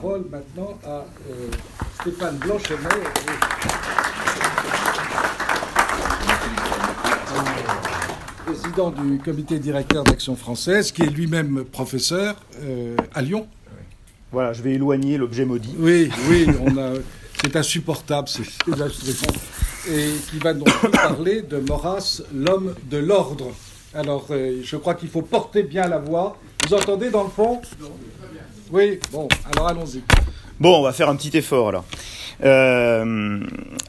parole maintenant à euh, Stéphane Blanchenet, président du comité directeur d'Action française, qui est lui-même professeur euh, à Lyon. Voilà, je vais éloigner l'objet maudit. Oui, oui, on a, c'est insupportable ces, ces instruments. Et qui va donc nous parler de Maurras, l'homme de l'ordre. Alors, euh, je crois qu'il faut porter bien la voix. Vous entendez dans le fond? Oui, bon, alors allons-y. Bon, on va faire un petit effort alors. Euh,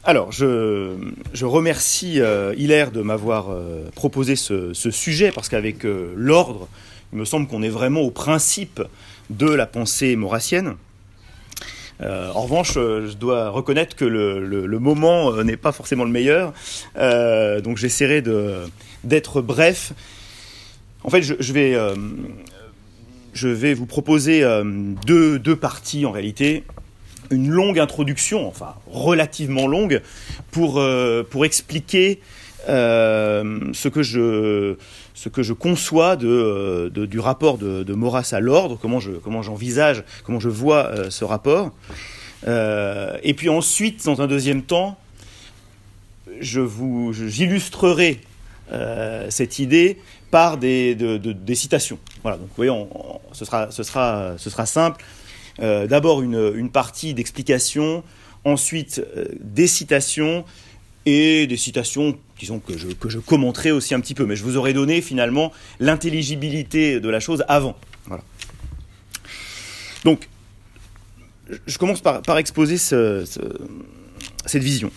alors, je, remercie euh, Hilaire de m'avoir euh, proposé ce, sujet parce qu'avec l'ordre, il me semble qu'on est vraiment au principe de la pensée maurassienne. En revanche, je dois reconnaître que le, moment n'est pas forcément le meilleur, donc j'essaierai d'être bref. En fait, je, vais, je vais vous proposer euh, deux, deux parties en réalité. Une longue introduction, enfin relativement longue, pour, euh, pour expliquer euh, ce, que je, ce que je conçois de, du rapport de, de Maurras à l'ordre, comment je- comment j'envisage, comment je vois ce rapport. Et puis ensuite, dans un deuxième temps, je vous, je- j'illustrerai euh, cette idée par des, de- citations. Voilà, donc vous voyez, ce, sera, simple. Euh, D'abord une, partie d'explication, ensuite euh, des citations et des citations, disons, que je, que je commenterai aussi un petit peu, mais je vous aurais donné finalement l'intelligibilité de la chose avant. Voilà. Donc, je- commence par, par exposer ce- ce- cette vision.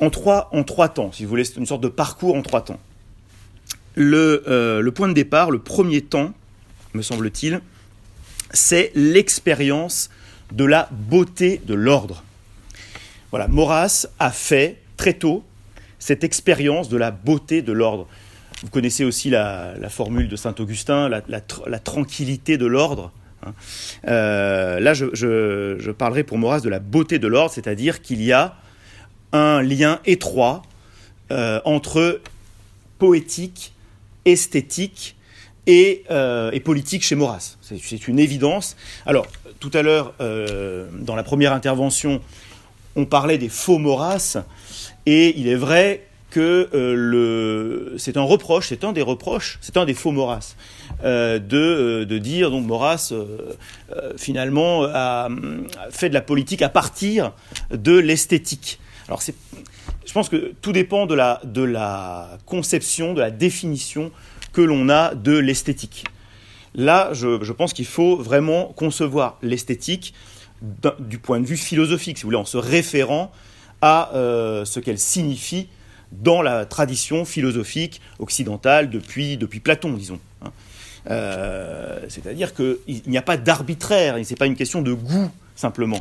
En trois, en trois temps, si vous voulez, une sorte de parcours en trois temps. Le, euh, le point de départ, le premier temps, me semble-t-il, c'est l'expérience de la beauté de l'ordre. Voilà, Maurras a fait très tôt cette expérience de la beauté de l'ordre. Vous connaissez aussi la, formule de saint Augustin, la, la tr- la tranquillité de l'ordre. hein. Euh, là, je parlerai pour Maurras de la beauté de l'ordre, c'est-à-dire qu'il y a un lien étroit euh, entre poétique, esthétique et, euh, et politique chez Maurras. C'est- une évidence. Alors, tout à l'heure, euh, dans la première intervention, on parlait des faux Maurras, et il est vrai que euh, c'est un reproche, c'est un des reproches, c'est un des faux Maurras, de, de dire donc Maurras finalement a fait de la politique à partir de l'esthétique. Alors c'est, je pense que tout dépend de la, conception, de la définition que l'on a de l'esthétique. Là, je, pense qu'il faut vraiment concevoir l'esthétique du point de vue philosophique, si vous voulez, en se référant à euh, ce qu'elle signifie dans la tradition philosophique occidentale depuis, depuis Platon, disons. hein. Euh, C'est-à-dire qu'il n'y a pas d'arbitraire, ce n'est pas une question de goût simplement.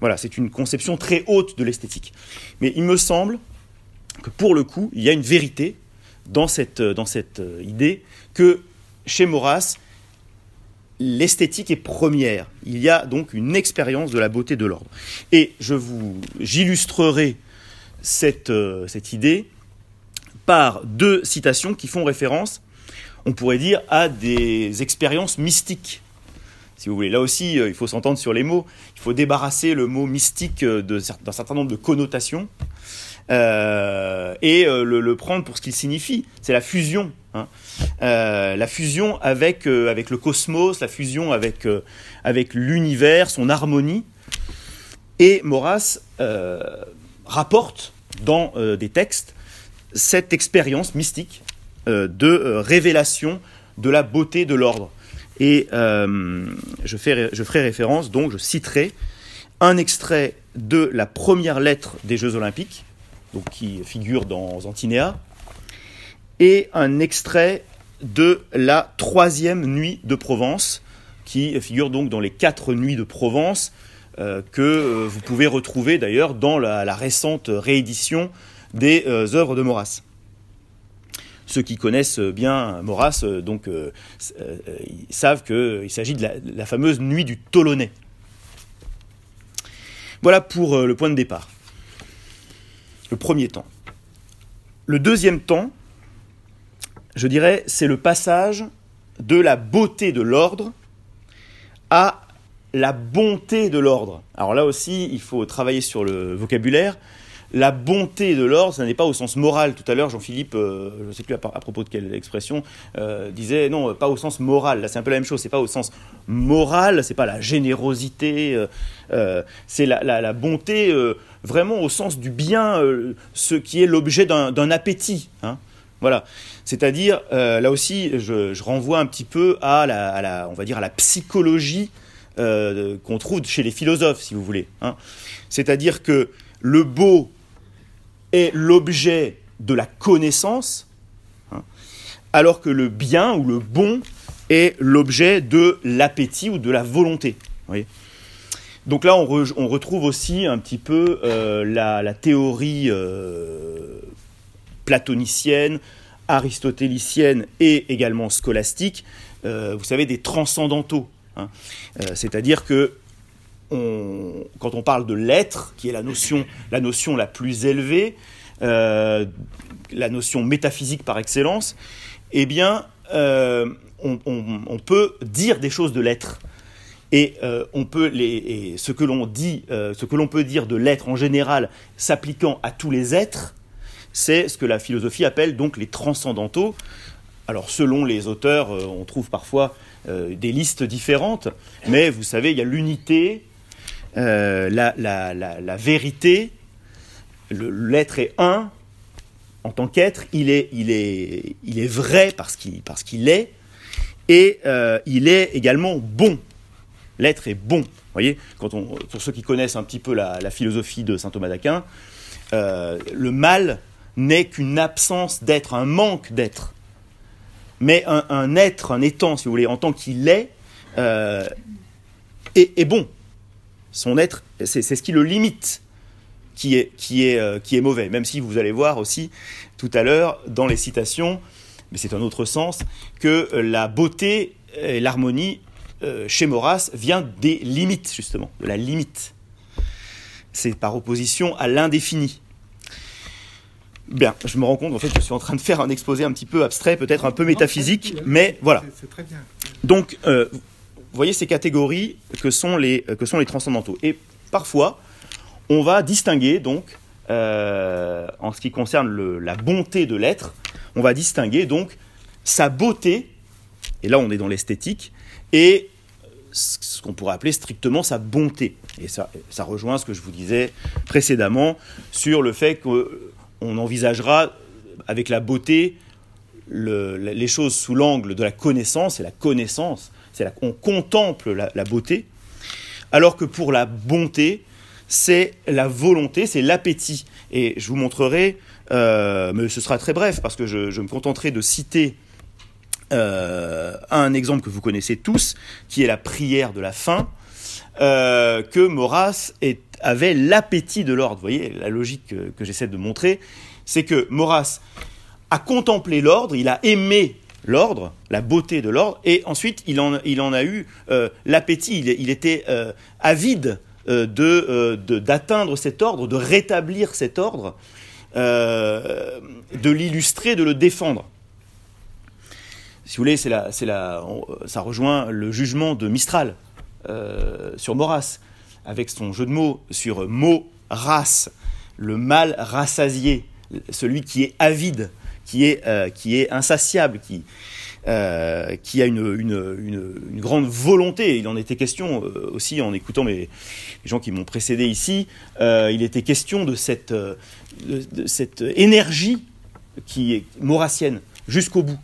Voilà, c'est une conception très haute de l'esthétique. Mais il me semble que pour le coup, il y a une vérité dans cette, euh, idée que chez Maurras, l'esthétique est première. Il y a donc une expérience de la beauté de l'ordre. Et je vous, j'illustrerai cette, euh, cette idée par deux citations qui font référence, on pourrait dire, à des expériences mystiques. Si vous voulez, là aussi, euh, il faut s'entendre sur les mots. Il faut débarrasser le mot mystique euh, d'un certain nombre de connotations euh, et le, prendre pour ce qu'il signifie. C'est la fusion. hein. La fusion avec, le cosmos, la fusion avec, avec l'univers, son harmonie. Et Maurras rapporte dans des textes cette expérience mystique de révélation de la beauté de l'ordre. Et euh, je, ferai référence, donc je citerai un extrait de la première lettre des Jeux Olympiques, donc qui figure dans Antinéa, et un extrait de la troisième nuit de Provence, qui figure donc dans les quatre nuits de Provence, euh, que euh, vous pouvez retrouver d'ailleurs dans la, récente réédition des œuvres de Maurras. Ceux qui connaissent bien Maurras euh, donc, euh, euh, ils savent qu'il s'agit de la, la fameuse nuit du Tolonais. Voilà pour euh, le point de départ. Le premier temps. Le deuxième temps, je dirais, c'est le passage de la beauté de l'ordre à la bonté de l'ordre. Alors là aussi, il faut travailler sur le vocabulaire. La bonté de l'ordre, ça n'est pas au sens moral. Tout à l'heure, Jean-Philippe, euh, je ne sais plus à, propos de quelle expression, euh, disait non, pas au sens moral. Là, c'est un peu la même chose. C'est pas au sens moral, c'est pas la générosité, euh, c'est la, bonté vraiment au sens du bien, ce qui est l'objet d'un appétit. Hein. Voilà. C'est-à-dire, là aussi, je, renvoie un petit peu à la psychologie qu'on trouve chez les philosophes, si vous voulez. Hein. C'est-à-dire que le beau est l'objet de la connaissance, hein, alors que le bien ou le bon est l'objet de l'appétit ou de la volonté. Donc là, on, retrouve aussi un petit peu euh, la, théorie euh, platonicienne, aristotélicienne et également scolastique, euh, vous savez, des transcendantaux. Hein. C'est-à-dire que quand on parle de l'être, qui est la notion, la notion la plus élevée, euh, la notion métaphysique par excellence, eh bien, euh, on, peut dire des choses de l'être. Et euh, on peut les, ce que l'on dit, ce que l'on peut dire de l'être en général, s'appliquant à tous les êtres, c'est ce que la philosophie appelle donc les transcendantaux. Alors selon les auteurs, on trouve parfois des listes différentes, mais vous savez, il y a l'unité, euh, la, vérité, l'être est un en tant qu'être, il est, est, est vrai parce qu'il est, et euh, il est également bon. L'être est bon. voyez, quand on, pour ceux qui connaissent un petit peu la, philosophie de saint Thomas d'Aquin, euh, le mal n'est qu'une absence d'être, un manque d'être. Mais un, être, un étant, si vous voulez, en tant qu'il est, est bon son être, c'est ce qui le limite qui est, qui, est, euh, qui est mauvais. Même si vous allez voir aussi tout à l'heure dans les citations, mais c'est un autre sens, que euh, la beauté et l'harmonie euh, chez Maurras vient des limites, justement, de la limite. C'est par opposition à l'indéfini. Bien, je me rends compte en fait que je suis en train de faire un exposé un petit peu abstrait, peut-être un peu métaphysique, mais voilà. C'est très bien. Donc, voyez ces catégories que sont les, que sont les transcendantaux. Et parfois, on va distinguer, donc, euh, en ce qui concerne la bonté de l'être, on va distinguer donc sa beauté, et là on est dans l'esthétique, et ce qu'on pourrait appeler strictement sa bonté. Et ça, ça rejoint ce que je vous disais précédemment sur le fait qu'on envisagera avec la beauté les choses sous l'angle de la connaissance, et la connaissance c'est on contemple la, beauté, alors que pour la bonté, c'est la volonté, c'est l'appétit. Et je vous montrerai, euh, mais ce sera très bref, parce que je, me contenterai de citer euh, un exemple que vous connaissez tous, qui est la prière de la faim, euh, que Maurras avait l'appétit de l'ordre. Vous voyez, la logique que, que j'essaie de montrer, c'est que Maurras a contemplé l'ordre, il a aimé l'ordre, la beauté de l'ordre, et ensuite il en, il en a eu euh, l'appétit, il, était euh, avide euh, de, d'atteindre cet ordre, de rétablir cet ordre, de l'illustrer, de le défendre. Si vous voulez, la, la, ça rejoint le jugement de Mistral sur Maurras, avec son jeu de mots sur mot, race, le mal rassasié, celui qui est avide qui est, euh, qui est insatiable, qui, euh, qui a une, une, grande volonté. Il en était question euh, aussi en écoutant mes, les gens qui m'ont précédé ici. il était question de cette, de, cette énergie qui est maurassienne jusqu'au bout.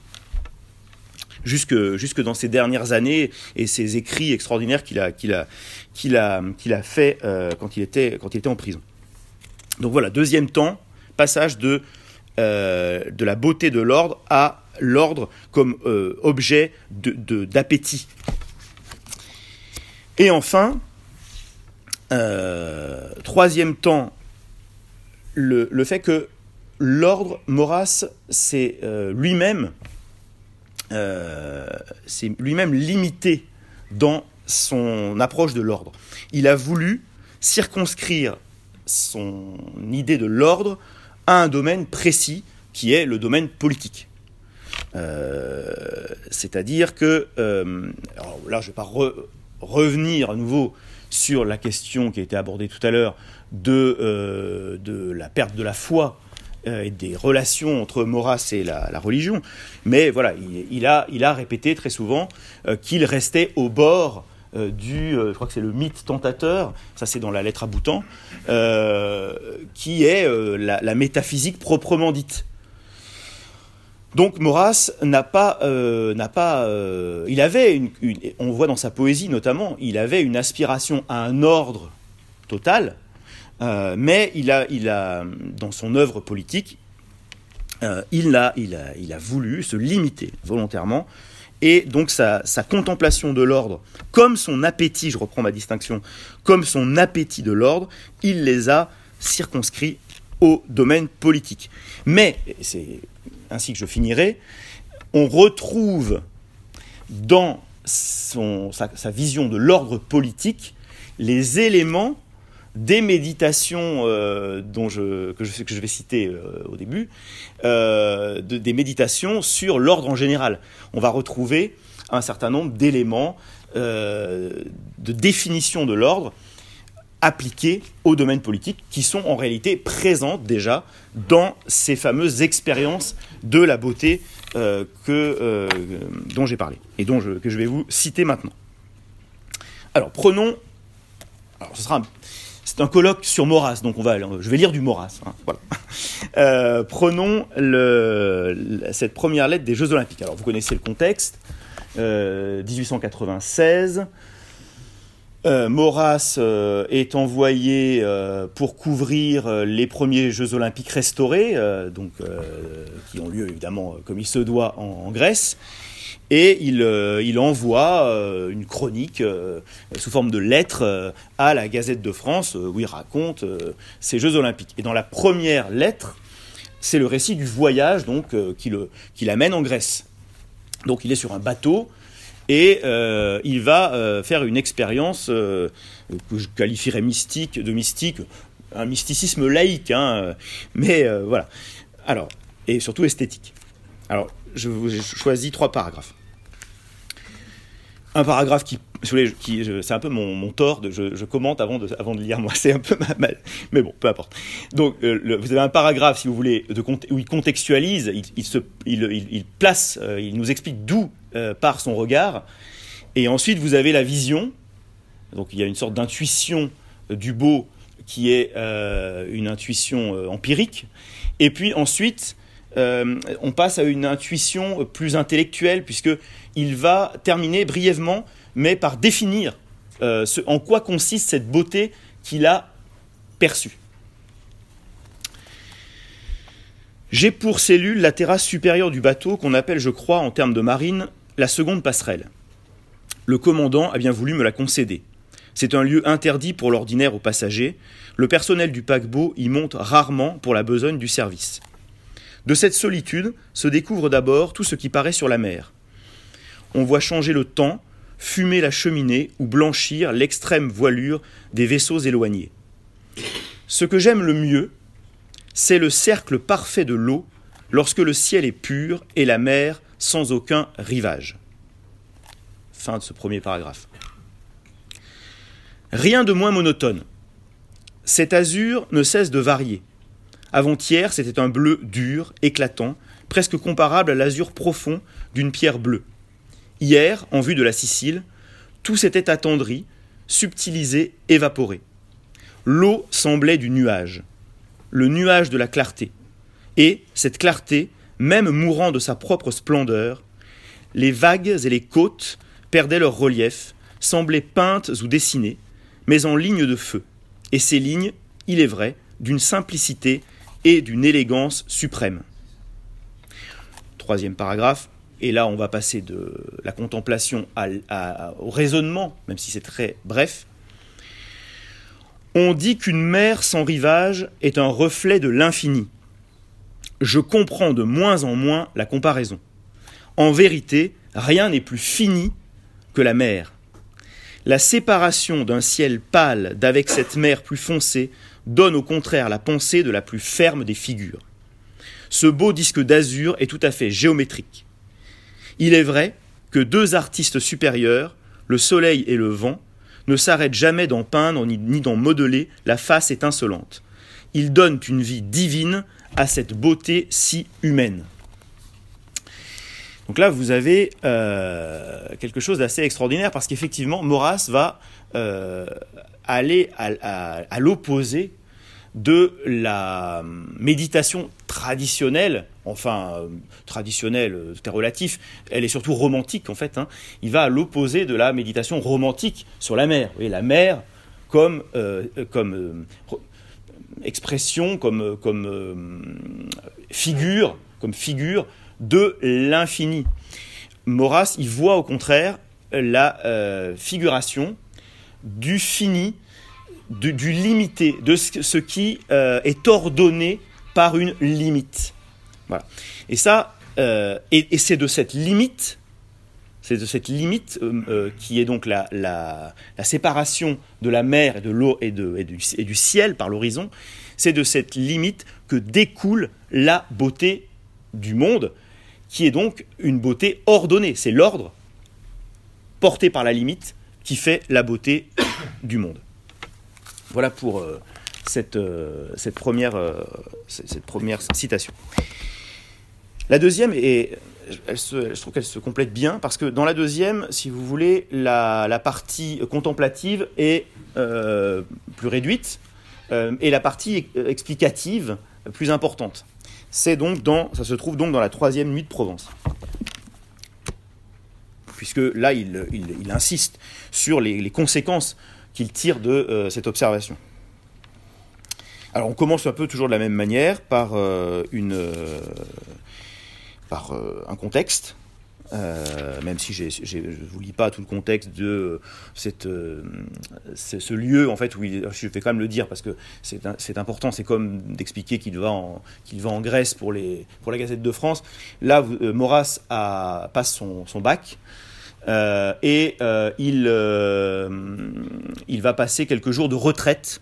Jusque, jusque dans ces dernières années et ces écrits extraordinaires qu'il a, qu'il a, qu'il a, qu'il a fait quand, il était, quand il était en prison. Donc voilà, deuxième temps, passage de euh, de la beauté de l'ordre à l'ordre comme euh, objet d'appétit. Et enfin, euh, troisième temps, le, fait que l'ordre, Maurras, c'est lui-même limité dans son approche de l'ordre. Il a voulu circonscrire son idée de l'ordre à un domaine précis qui est le domaine politique. Euh, c'est-à-dire que, euh, là je ne vais pas revenir à nouveau sur la question qui a été abordée tout à l'heure de, de la perte de la foi et des relations entre Maurras et la, religion. Mais voilà, il, a, il a répété très souvent qu'il restait au bord euh, du, euh, je crois que c'est le mythe tentateur, ça c'est dans la lettre à Boutan, euh, qui est la, métaphysique proprement dite. Donc Maurras n'a pas, n'a pas, il avait on voit dans sa poésie notamment, il avait une aspiration à un ordre total, mais il a, il a, dans son œuvre politique, il, a, il, a, il a voulu se limiter volontairement et donc sa, contemplation de l'ordre, comme son appétit, je reprends ma distinction, comme son appétit de l'ordre, il les a circonscrits au domaine politique. Mais, c'est ainsi que je finirai, on retrouve dans sa vision de l'ordre politique les éléments des méditations euh, que, je, vais citer euh, au début, euh, des méditations sur l'ordre en général. On va retrouver un certain nombre d'éléments de définition de l'ordre appliqués au domaine politique qui sont en réalité présentes déjà dans ces fameuses expériences de la beauté que, dont j'ai parlé et que je vais vous citer maintenant. Alors prenons, alors ce sera c'est un colloque sur Maurras, donc on va, je vais lire du Maurras. Hein, voilà. Euh, prenons cette première lettre des Jeux Olympiques. Alors vous connaissez le contexte. 1896. Euh, euh, Maurras est envoyé pour couvrir les premiers Jeux Olympiques restaurés, donc, qui ont lieu évidemment comme il se doit en Grèce et il, euh, envoie euh, une chronique euh, sous forme de lettre à la Gazette de France où il raconte ces Jeux Olympiques. Et dans la première lettre, c'est le récit du voyage donc qui l'amène en Grèce. Donc il est sur un bateau et il va faire une expérience que je qualifierais mystique, de mystique, un mysticisme laïque, hein, mais voilà. Alors, et surtout esthétique. Alors, je vous ai choisi trois paragraphes. Un paragraphe qui, c'est un peu mon, tort, je, commente avant de, avant lire moi, c'est un peu mal, mais bon, peu importe. Donc, euh, vous avez un paragraphe, si vous voulez, où il contextualise, il, se, il, place, euh, il nous explique d'où euh, part son regard, et ensuite vous avez la vision, donc il y a une sorte d'intuition du beau qui est une intuition empirique, et puis ensuite euh, on passe à une intuition plus intellectuelle, puisqu'il va terminer brièvement, mais par définir euh, en quoi consiste cette beauté qu'il a perçue. J'ai pour cellule la terrasse supérieure du bateau qu'on appelle, je crois, en termes de marine, la seconde passerelle. Le commandant a bien voulu me la concéder. C'est un lieu interdit pour l'ordinaire aux passagers. Le personnel du paquebot y monte rarement pour la besogne du service. De cette solitude se découvre d'abord tout ce qui paraît sur la mer. On voit changer le temps, fumer la cheminée ou blanchir l'extrême voilure des vaisseaux éloignés. Ce que j'aime le mieux, c'est le cercle parfait de l'eau lorsque le ciel est pur et la mer sans aucun rivage. Fin de ce premier paragraphe. Rien de moins monotone. Cet azur ne cesse de varier. Avant-hier, c'était un bleu dur, éclatant, presque comparable à l'azur profond d'une pierre bleue. Hier, en vue de la Sicile, tout s'était attendri, subtilisé, évaporé. L'eau semblait du nuage, le nuage de la clarté. Et, cette clarté, même mourant de sa propre splendeur, les vagues et les côtes perdaient leur relief, semblaient peintes ou dessinées, mais en lignes de feu. Et ces lignes, il est vrai, d'une simplicité et d'une élégance suprême. Troisième paragraphe, et là on va passer de la contemplation au raisonnement, même si c'est très bref. On dit qu'une mer sans rivage est un reflet de l'infini. Je comprends de moins en moins la comparaison. En vérité, rien n'est plus fini que la mer. La séparation d'un ciel pâle d'avec cette mer plus foncée donne au contraire la pensée de la plus ferme des figures. Ce beau disque d'azur est tout à fait géométrique. Il est vrai que deux artistes supérieurs, le soleil et le vent, ne s'arrêtent jamais d'en peindre ni, d'en modeler la face étincelante. Ils donnent une vie divine à cette beauté si humaine. Donc là, vous avez euh, quelque chose d'assez extraordinaire parce qu'effectivement, Maurras va euh, aller à l'opposé de la méditation traditionnelle, enfin euh, traditionnelle, euh, c'est relatif, elle est surtout romantique en fait. hein. Il va à l'opposé de la méditation romantique sur la mer. Vous la mer comme, euh, euh, comme euh, re- expression, comme, euh, euh, figure, comme figure de l'infini. Maurras, il voit au contraire la euh, figuration du fini, du, limité, de ce, qui euh, est ordonné par une limite. Voilà. Et ça, euh, et, c'est de cette limite, c'est de cette limite euh, qui est donc la, la, séparation de la mer et de l'eau et du ciel par l'horizon, c'est de cette limite que découle la beauté du monde, qui est donc une beauté ordonnée. C'est l'ordre porté par la limite qui fait la beauté du monde. Voilà pour euh, cette, euh, euh, cette première citation. La deuxième, se- je trouve qu'elle se complète bien, parce que dans la deuxième, si vous voulez, la, partie contemplative est plus réduite, et la partie explicative plus importante. C'est donc dans, ça se trouve donc dans la troisième nuit de Provence. Puisque là, il, insiste sur les conséquences qu'il tire de euh, cette observation. Alors on commence un peu toujours de la même manière par, euh, une, euh, par un contexte, même si je ne vous lis pas tout le contexte de cette, ce, lieu en fait où il, je vais quand même le dire parce que c'est important, c'est comme d'expliquer qu'il va, en- va en Grèce pour, les, pour la Gazette de France. Là, Maurras passe son bac. Euh, et euh, il, euh, il va passer quelques jours de retraite.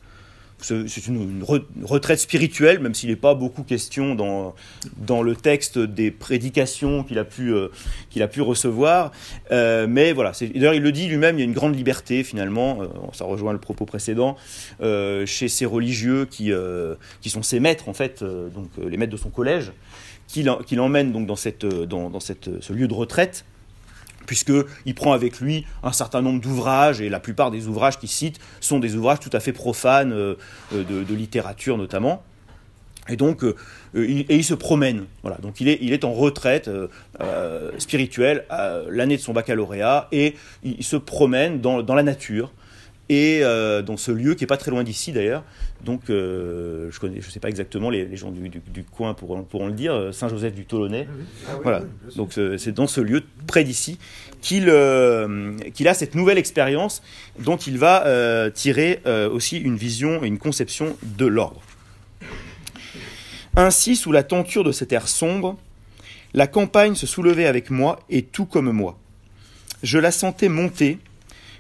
C'est une, une re- une retraite spirituelle, même s'il n'est pas beaucoup question dans, le texte des prédications qu'il a, pu, recevoir. Mais voilà, d'ailleurs il le dit lui-même, il y a une grande liberté finalement, ça rejoint le propos précédent, chez ces religieux qui, sont ses maîtres en fait, donc les maîtres de son collège, qui l'emmènent donc dans, ce lieu de retraite puisqu'il prend avec lui un certain nombre d'ouvrages, et la plupart des ouvrages qu'il cite sont des ouvrages tout à fait profanes, euh, euh, de, littérature notamment. Et donc, euh, il, se promène. Voilà. Donc, il est, en retraite spirituelle l'année de son baccalauréat, et il, se promène dans, dans la nature, et dans ce lieu qui est pas très loin d'ici d'ailleurs. Donc, euh, je je sais pas exactement les, les gens du, du- du coin pourront, pourront le dire, euh, Saint-Joseph du Tolonnais. Voilà. Donc euh, c'est dans ce lieu près d'ici qu'il euh, qu'il a cette nouvelle expérience dont il va euh, tirer aussi une vision et une conception de l'ordre. Ainsi, sous la tenture de cet air sombre, la campagne se soulevait avec moi et tout comme moi. Je la sentais monter,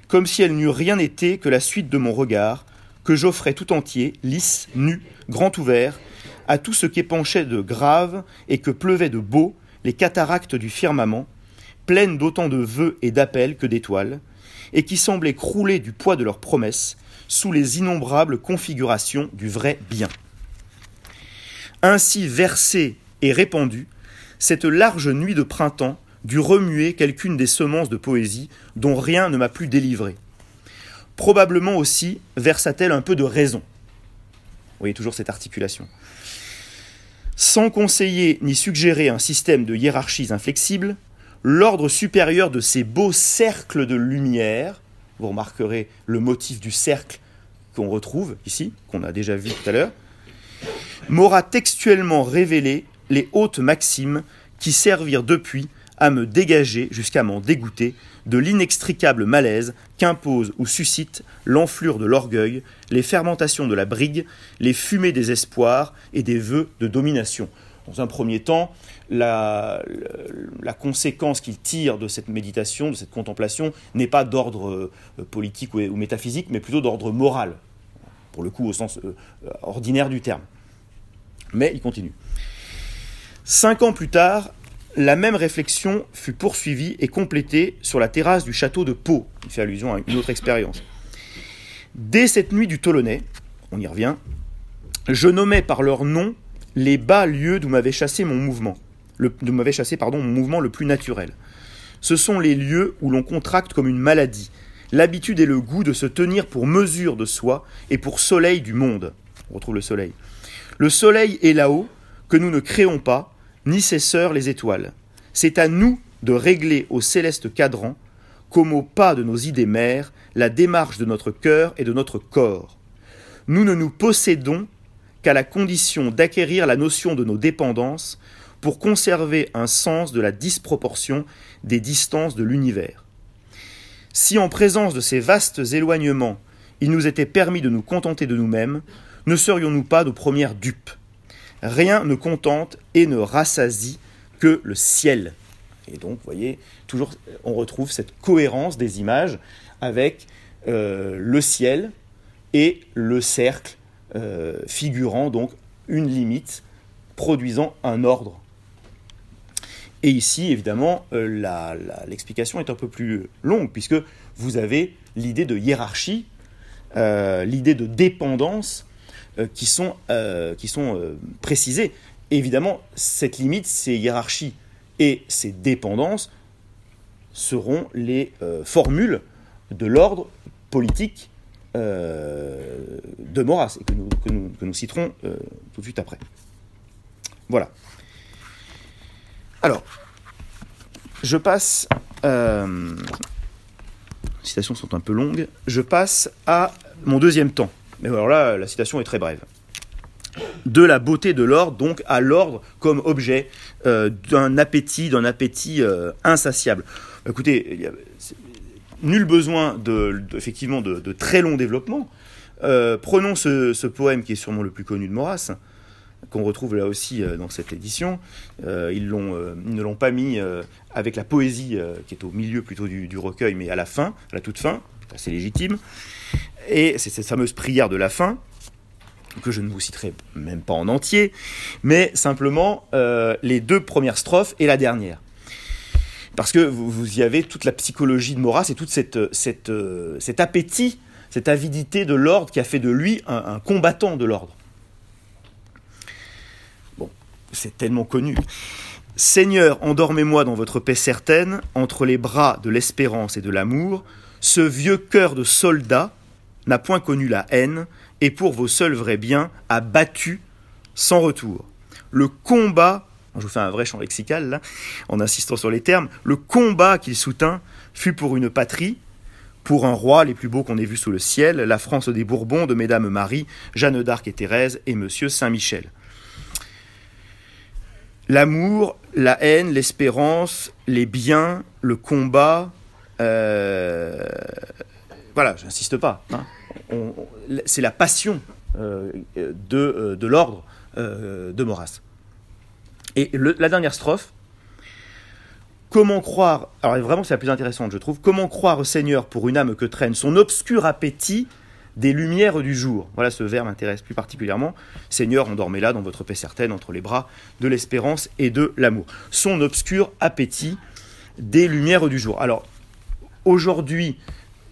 comme si elle n'eût rien été que la suite de mon regard, que j'offrais tout entier, lisse, nu, grand ouvert, à tout ce qu'épanchait de grave et que pleuvait de beau les cataractes du firmament, pleines d'autant de vœux et d'appels que d'étoiles, et qui semblaient crouler du poids de leurs promesses sous les innombrables configurations du vrai bien. Ainsi versée et répandue, cette large nuit de printemps dut remuer quelqu'une des semences de poésie dont rien ne m'a plus délivré. Probablement aussi versa-t-elle un peu de raison. Vous voyez toujours cette articulation. Sans conseiller ni suggérer un système de hiérarchies inflexibles, l'ordre supérieur de ces beaux cercles de lumière, vous remarquerez le motif du cercle qu'on retrouve ici, qu'on a déjà vu tout à l'heure, m'aura textuellement révélé les hautes maximes qui servirent depuis à me dégager jusqu'à m'en dégoûter de l'inextricable malaise qu'impose ou suscite l'enflure de l'orgueil, les fermentations de la brigue, les fumées des espoirs et des vœux de domination. Dans un premier temps, la, conséquence qu'il tire de cette méditation, de cette contemplation, n'est pas d'ordre euh, politique ou, ou métaphysique, mais plutôt d'ordre moral, pour le coup au sens euh, ordinaire du terme. Mais il continue. Cinq ans plus tard, la même réflexion fut poursuivie et complétée sur la terrasse du château de Pau. Il fait allusion à une autre expérience. Dès cette nuit du Tolonais, on y revient, je nommais par leur nom les bas lieux d'où m'avait chassé mon mouvement, d'où m'avait chassé pardon mon mouvement le plus naturel. Ce sont les lieux où l'on contracte comme une maladie l'habitude et le goût de se tenir pour mesure de soi et pour soleil du monde. On retrouve le soleil. Le soleil est là-haut, que nous ne créons pas, ni ses sœurs les étoiles. C'est à nous de régler au céleste cadran, comme au pas de nos idées mères, la démarche de notre cœur et de notre corps. Nous ne nous possédons qu'à la condition d'acquérir la notion de nos dépendances pour conserver un sens de la disproportion des distances de l'univers. Si en présence de ces vastes éloignements, il nous était permis de nous contenter de nous-mêmes, ne serions-nous pas nos premières dupes? Rien ne contente et ne rassasie que le ciel. Et donc, vous voyez, toujours, on retrouve cette cohérence des images avec euh, le ciel et le cercle euh, figurant donc une limite, produisant un ordre. Et ici, évidemment, euh, l'explication est un peu plus longue, puisque vous avez l'idée de hiérarchie, l'idée de dépendance, euh, qui sont, euh, qui sont euh, précisées. évidemment, cette limite, ces hiérarchies et ces dépendances seront les formules de l'ordre politique de Maurras, et que nous, que nous, que nous citerons tout de suite après. Voilà. Alors, je passe. les citations sont un peu longues. Je passe à mon deuxième temps. Mais alors là, la citation est très brève. De la beauté de l'ordre, donc à l'ordre comme objet euh, d'un appétit, d'un appétit euh, insatiable. Écoutez, il y a, nul besoin de, effectivement de, très long développement. Euh, prenons ce, poème qui est sûrement le plus connu de Maurras, qu'on retrouve là aussi dans cette édition. ils, ne l'ont pas mis avec la poésie qui est au milieu plutôt du, recueil, mais à la fin, à la toute fin, c'est légitime. Et c'est cette fameuse prière de la fin, que je ne vous citerai même pas en entier, mais simplement euh, les deux premières strophes et la dernière. Parce que vous, y avez toute la psychologie de Maurras et tout cette, cette, euh, cet appétit, cette avidité de l'ordre qui a fait de lui un combattant de l'ordre. C'est tellement connu. Seigneur, endormez-moi dans votre paix certaine, entre les bras de l'espérance et de l'amour, ce vieux cœur de soldat, n'a point connu la haine, et pour vos seuls vrais biens a battu sans retour. Le combat, je vous fais un vrai champ lexical en insistant sur les termes, le combat qu'il soutint fut pour une patrie, pour un roi les plus beaux qu'on ait vus sous le ciel, la France des Bourbons, de Mesdames Marie, Jeanne d'Arc et Thérèse et Monsieur Saint-Michel. L'amour, la haine, l'espérance, les biens, le combat, euh, voilà, j'insiste pas. Hein. c'est la passion euh, de, euh, de l'ordre de Maurras. Et la dernière strophe, comment croire, alors vraiment c'est la plus intéressante je trouve, comment croire Seigneur pour une âme que traîne son obscur appétit des lumières du jour. Voilà, ce vers m'intéresse plus particulièrement. Seigneur, endormez là dans votre paix certaine entre les bras de l'espérance et de l'amour. Son obscur appétit des lumières du jour. Alors, aujourd'hui,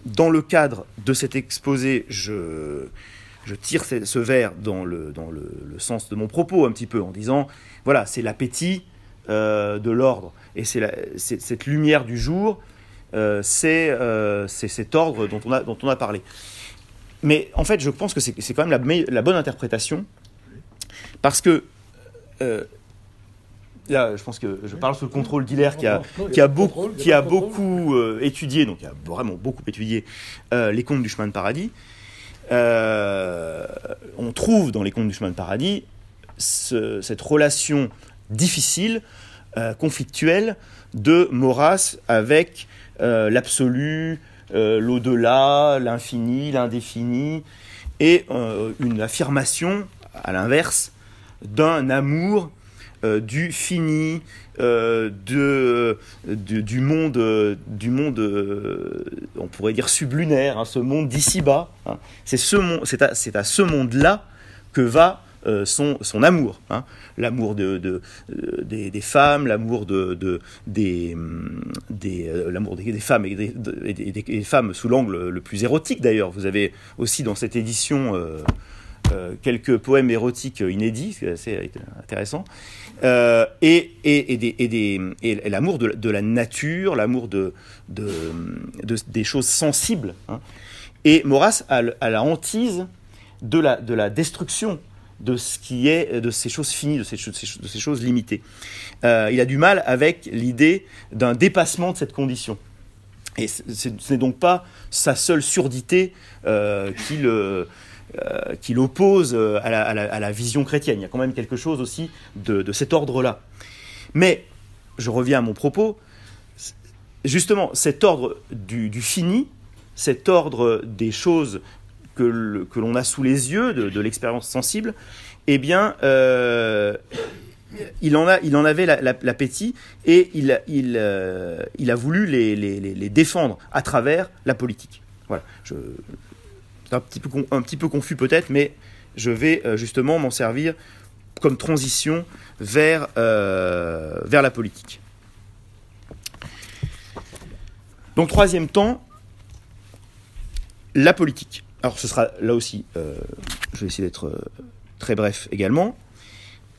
dans le cadre de cet exposé, je, tire ce, vers dans, le, dans le, sens de mon propos un petit peu, en disant, voilà, c'est l'appétit euh, de l'ordre, et c'est cette lumière du jour, euh, euh, c'est cet ordre dont on a parlé. Mais en fait, je pense que c'est quand même la, bonne interprétation, parce que là, je pense que je parle sous le contrôle d'Hilaire qui a, qui beaucoup, qui euh, étudié, donc il a vraiment beaucoup étudié euh, les contes du chemin de paradis. Euh, on trouve dans les contes du chemin de paradis cette relation difficile, conflictuelle de Maurras avec l'absolu, l'au-delà, l'infini, l'indéfini, et une affirmation, à l'inverse, d'un amour euh, du fini, euh, de, du monde, du monde euh, on pourrait dire sublunaire, hein, ce monde d'ici bas. Hein. C'est ce, à, à, ce monde-là que va son, son amour, hein. l'amour de, de, des, des, femmes, l'amour de, de, des, des des, des, femmes et des, des femmes sous l'angle le plus érotique d'ailleurs. Vous avez aussi dans cette édition euh, quelques poèmes érotiques inédits, c'est assez intéressant, euh, et, et, et, et l'amour de, la nature, l'amour de, de, des choses sensibles. Hein. Et Maurras a, la hantise de la, de la destruction de ce qui est de ces choses finies, de ces, de ces choses limitées. Euh, il a du mal avec l'idée d'un dépassement de cette condition. Et ce n'est donc pas sa seule surdité euh, qui euh, l'oppose euh, à la, vision chrétienne. Il y a quand même quelque chose aussi de, cet ordre-là. Mais, je reviens à mon propos, justement, cet ordre du, fini, cet ordre des choses que, l'on a sous les yeux, de, l'expérience sensible, eh bien, euh, il, en a, il en avait l'appétit et il, il, il, a voulu les, défendre à travers la politique. Voilà. Je, un petit peu, un petit peu confus peut-être, mais je vais euh, justement m'en servir comme transition vers, euh, vers la politique. Donc troisième temps, la politique. Alors ce sera là aussi, euh, je vais essayer d'être très bref également,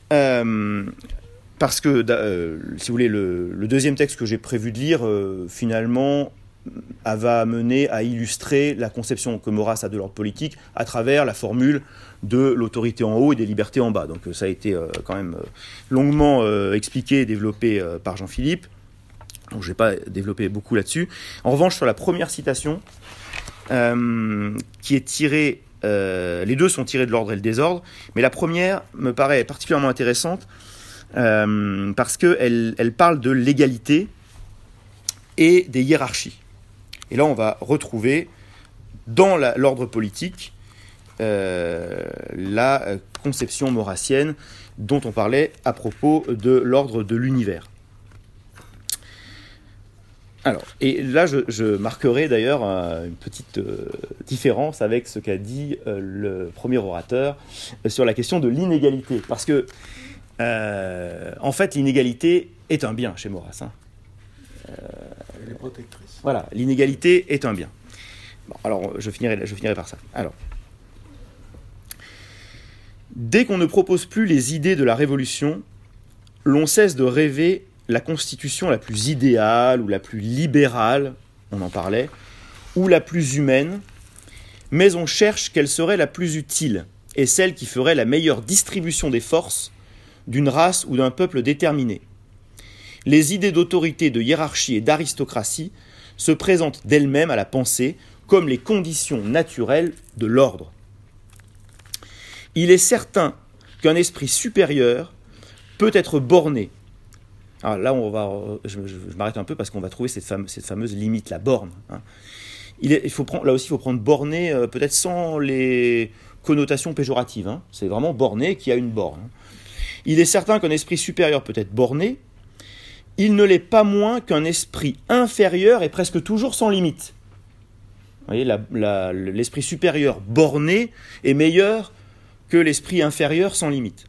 parce que si vous voulez, le, deuxième texte que j'ai prévu de lire, finalement, va mener à illustrer la conception que Maurras a de l'ordre politique à travers la formule de l'autorité en haut et des libertés en bas. Donc euh, ça a été euh, quand même euh, longuement expliqué et développé par Jean-Philippe. Donc je ne vais pas développer beaucoup là-dessus. En revanche, sur la première citation, qui est tirée, les deux sont tirés de l'ordre et le désordre, mais la première me paraît particulièrement intéressante parce qu'elle elle parle de l'égalité et des hiérarchies. Et là, on va retrouver dans l'ordre politique euh, la euh, conception maurassienne dont on parlait à propos de l'ordre de l'univers. Alors, et là, je, marquerai d'ailleurs euh, une petite différence avec ce qu'a dit le premier orateur sur la question de l'inégalité. Parce que, en fait, l'inégalité est un bien chez Maurras. Hein. Elle est protectrice. Voilà, l'inégalité est un bien. alors, je finirai, je finirai par ça. Alors, dès qu'on ne propose plus les idées de la révolution, l'on cesse de rêver la constitution la plus idéale ou la plus libérale, on en parlait, ou la plus humaine, mais on cherche quelle serait la plus utile et celle qui ferait la meilleure distribution des forces d'une race ou d'un peuple déterminé les idées d'autorité, de hiérarchie et d'aristocratie se présentent d'elles-mêmes à la pensée comme les conditions naturelles de l'ordre. Il est certain qu'un esprit supérieur peut être borné. Alors là, on va, je, m'arrête un peu parce qu'on va trouver cette, fameuse, limite, la borne. Hein. Là aussi, il faut prendre borné, euh, peut-être sans les connotations péjoratives. Hein. C'est vraiment borné qui a une borne. Hein. Il est certain qu'un esprit supérieur peut être borné, il ne l'est pas moins qu'un esprit inférieur est presque toujours sans limite. Vous voyez, l'esprit supérieur borné est meilleur que l'esprit inférieur sans limite.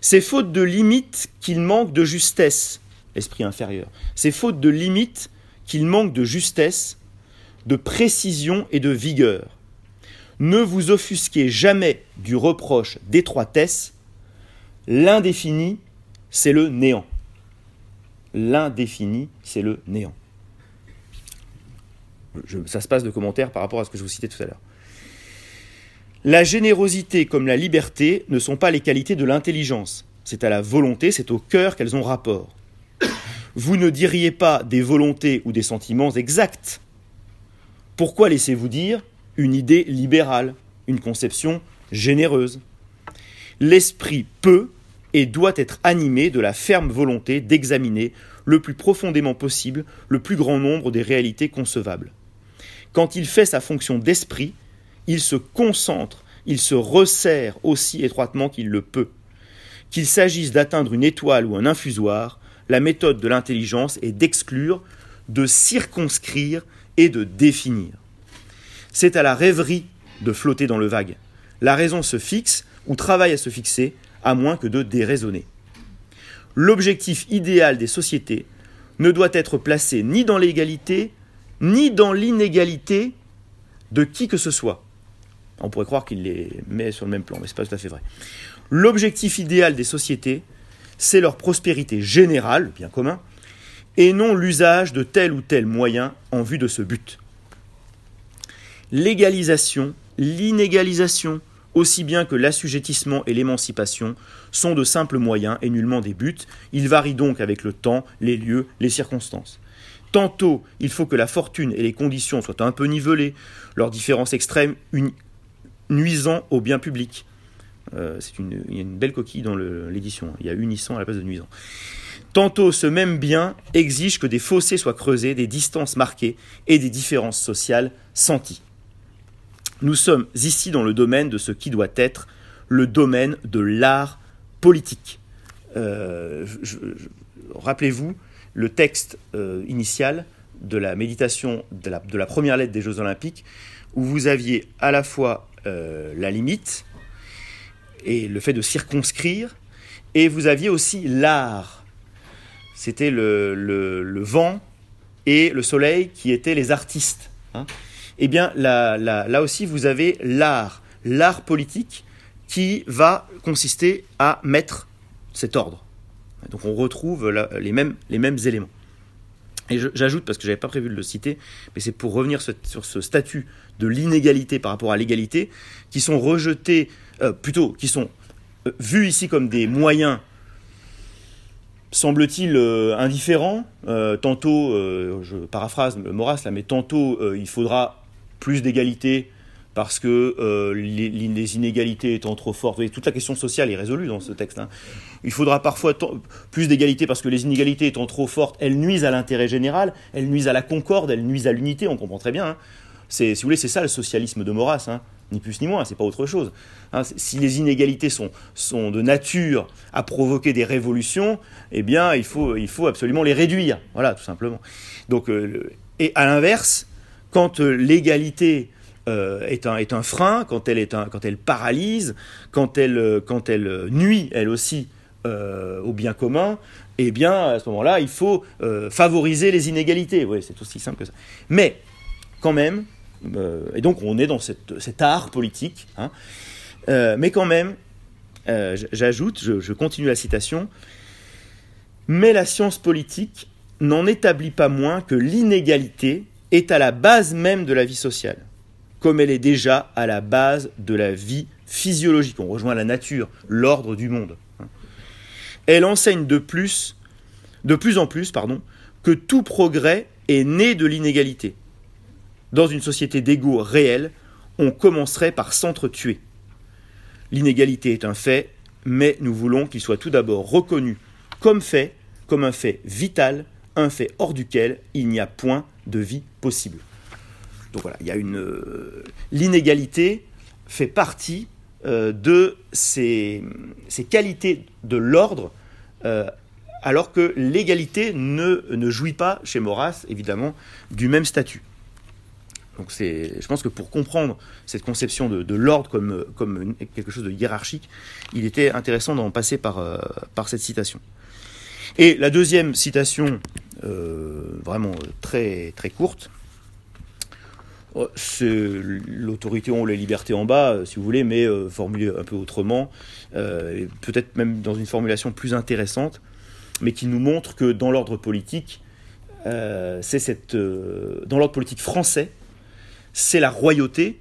C'est faute de limite qu'il manque de justesse, l'esprit inférieur. C'est faute de limite qu'il manque de justesse, de précision et de vigueur. Ne vous offusquez jamais du reproche d'étroitesse. L'indéfini, c'est le néant l'indéfini, c'est le néant. ça se passe de commentaires par rapport à ce que je vous citais tout à l'heure. La générosité comme la liberté ne sont pas les qualités de l'intelligence. C'est à la volonté, c'est au cœur qu'elles ont rapport. Vous ne diriez pas des volontés ou des sentiments exacts. Pourquoi laissez-vous dire une idée libérale, une conception généreuse? L'esprit peut et doit être animé de la ferme volonté d'examiner le plus profondément possible le plus grand nombre des réalités concevables. Quand il fait sa fonction d'esprit, il se concentre, il se resserre aussi étroitement qu'il le peut. Qu'il s'agisse d'atteindre une étoile ou un infusoire, la méthode de l'intelligence est d'exclure, de circonscrire et de définir. C'est à la rêverie de flotter dans le vague. La raison se fixe ou travaille à se fixer, à moins que de déraisonner. L'objectif idéal des sociétés ne doit être placé ni dans l'égalité, ni dans l'inégalité de qui que ce soit. On pourrait croire qu'il les met sur le même plan, mais ce n'est pas tout à fait vrai. L'objectif idéal des sociétés, c'est leur prospérité générale, le bien commun, et non l'usage de tel ou tel moyen en vue de ce but. L'égalisation, l'inégalisation, aussi bien que l'assujettissement et l'émancipation, sont de simples moyens et nullement des buts. Ils varient donc avec le temps, les lieux, les circonstances. Tantôt, il faut que la fortune et les conditions soient un peu nivelées, leurs différences extrêmes nuisant au bien public. Euh, c'est une, il y a une belle coquille dans l'édition. Il y a unissant à la place de nuisant. Tantôt, ce même bien exige que des fossés soient creusés, des distances marquées et des différences sociales senties. Nous sommes ici dans le domaine de ce qui doit être le domaine de l'art politique. Euh, rappelez-vous le texte euh, initial de la méditation de la, première lettre des Jeux Olympiques, où vous aviez à la fois euh, la limite et le fait de circonscrire, et vous aviez aussi l'art. C'était le, vent et le soleil qui étaient les artistes. Hein eh bien là, là, aussi vous avez l'art, l'art politique qui va consister à mettre cet ordre. Donc on retrouve les, mêmes, les mêmes éléments. Et j'ajoute, parce que je n'avais pas prévu de le citer, mais c'est pour revenir sur ce statut de l'inégalité par rapport à l'égalité, qui sont rejetés, euh, plutôt, qui sont euh, vus ici comme des moyens, semble-t-il, euh, indifférents. tantôt, je paraphrase Maurras là, mais tantôt il faudra plus d'égalité parce que les, inégalités étant trop fortes. toute la question sociale est résolue dans ce texte. Hein. Il faudra parfois plus d'égalité parce que les inégalités étant trop fortes, elles nuisent à l'intérêt général, elles nuisent à la concorde, elles nuisent à l'unité, on comprend très bien. Hein. C'est, si vous voulez, c'est ça le socialisme de Maurras, hein. ni plus ni moins, c'est pas autre chose. si les inégalités sont, de nature à provoquer des révolutions, eh bien, il faut, absolument les réduire. Voilà, tout simplement. Donc, euh, et à l'inverse, quand euh, l'égalité euh, est, un, frein, quand elle, est un, quand paralyse, quand elle, nuit, elle aussi, au bien commun, eh bien, à ce moment-là, il faut favoriser les inégalités. C'est aussi simple que ça. Mais, quand même, et donc on est dans cet art politique, hein, mais quand même, j'ajoute, je, continue la citation, mais la science politique n'en établit pas moins que l'inégalité est à la base même de la vie sociale, comme elle est déjà à la base de la vie physiologique. On rejoint la nature, l'ordre du monde. Elle enseigne de plus, en plus, que tout progrès est né de l'inégalité. Dans une société d'égaux réels, on commencerait par s'entretuer. L'inégalité est un fait, mais nous voulons qu'il soit tout d'abord reconnu comme fait, comme un fait vital, un fait hors duquel il n'y a point de vie possible. Donc voilà, il y a une euh, l'inégalité fait partie euh, de ces, qualités de l'ordre, euh, alors que l'égalité ne, ne jouit pas chez Maurras, évidemment, du même statut. Donc c'est, je pense que pour comprendre cette conception de, l'ordre comme, quelque chose de hiérarchique, il était intéressant d'en passer par, par cette citation. Et la deuxième citation euh, vraiment très, très courte. Oh, l'autorité ont les libertés en bas, euh, si vous voulez, mais euh, formulée un peu autrement, peut-être même dans une formulation plus intéressante, mais qui nous montre que dans l'ordre politique, c'est cette, dans l'ordre politique français, c'est la royauté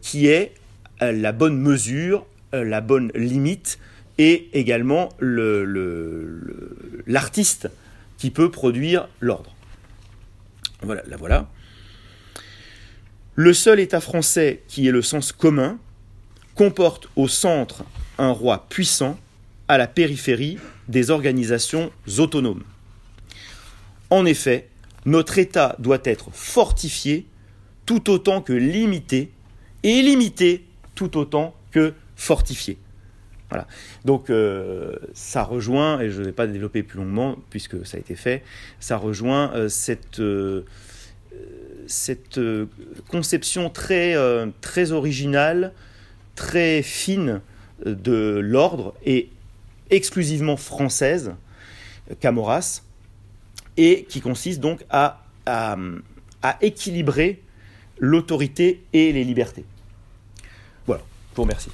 qui est la bonne mesure, la bonne limite, et également l'artiste qui peut produire l'ordre. Voilà, la voilà. Le seul État français qui est le sens commun comporte au centre un roi puissant, à la périphérie des organisations autonomes. En effet, notre État doit être fortifié tout autant que limité, et limité tout autant que fortifié. Voilà. Donc euh, ça rejoint, et je ne vais pas développer plus longuement puisque ça a été fait, ça rejoint euh, cette, euh, cette conception très, très originale, très fine de l'ordre est exclusivement française, Camoras, et qui consiste donc à, à, équilibrer l'autorité et les libertés. Voilà, je vous remercie.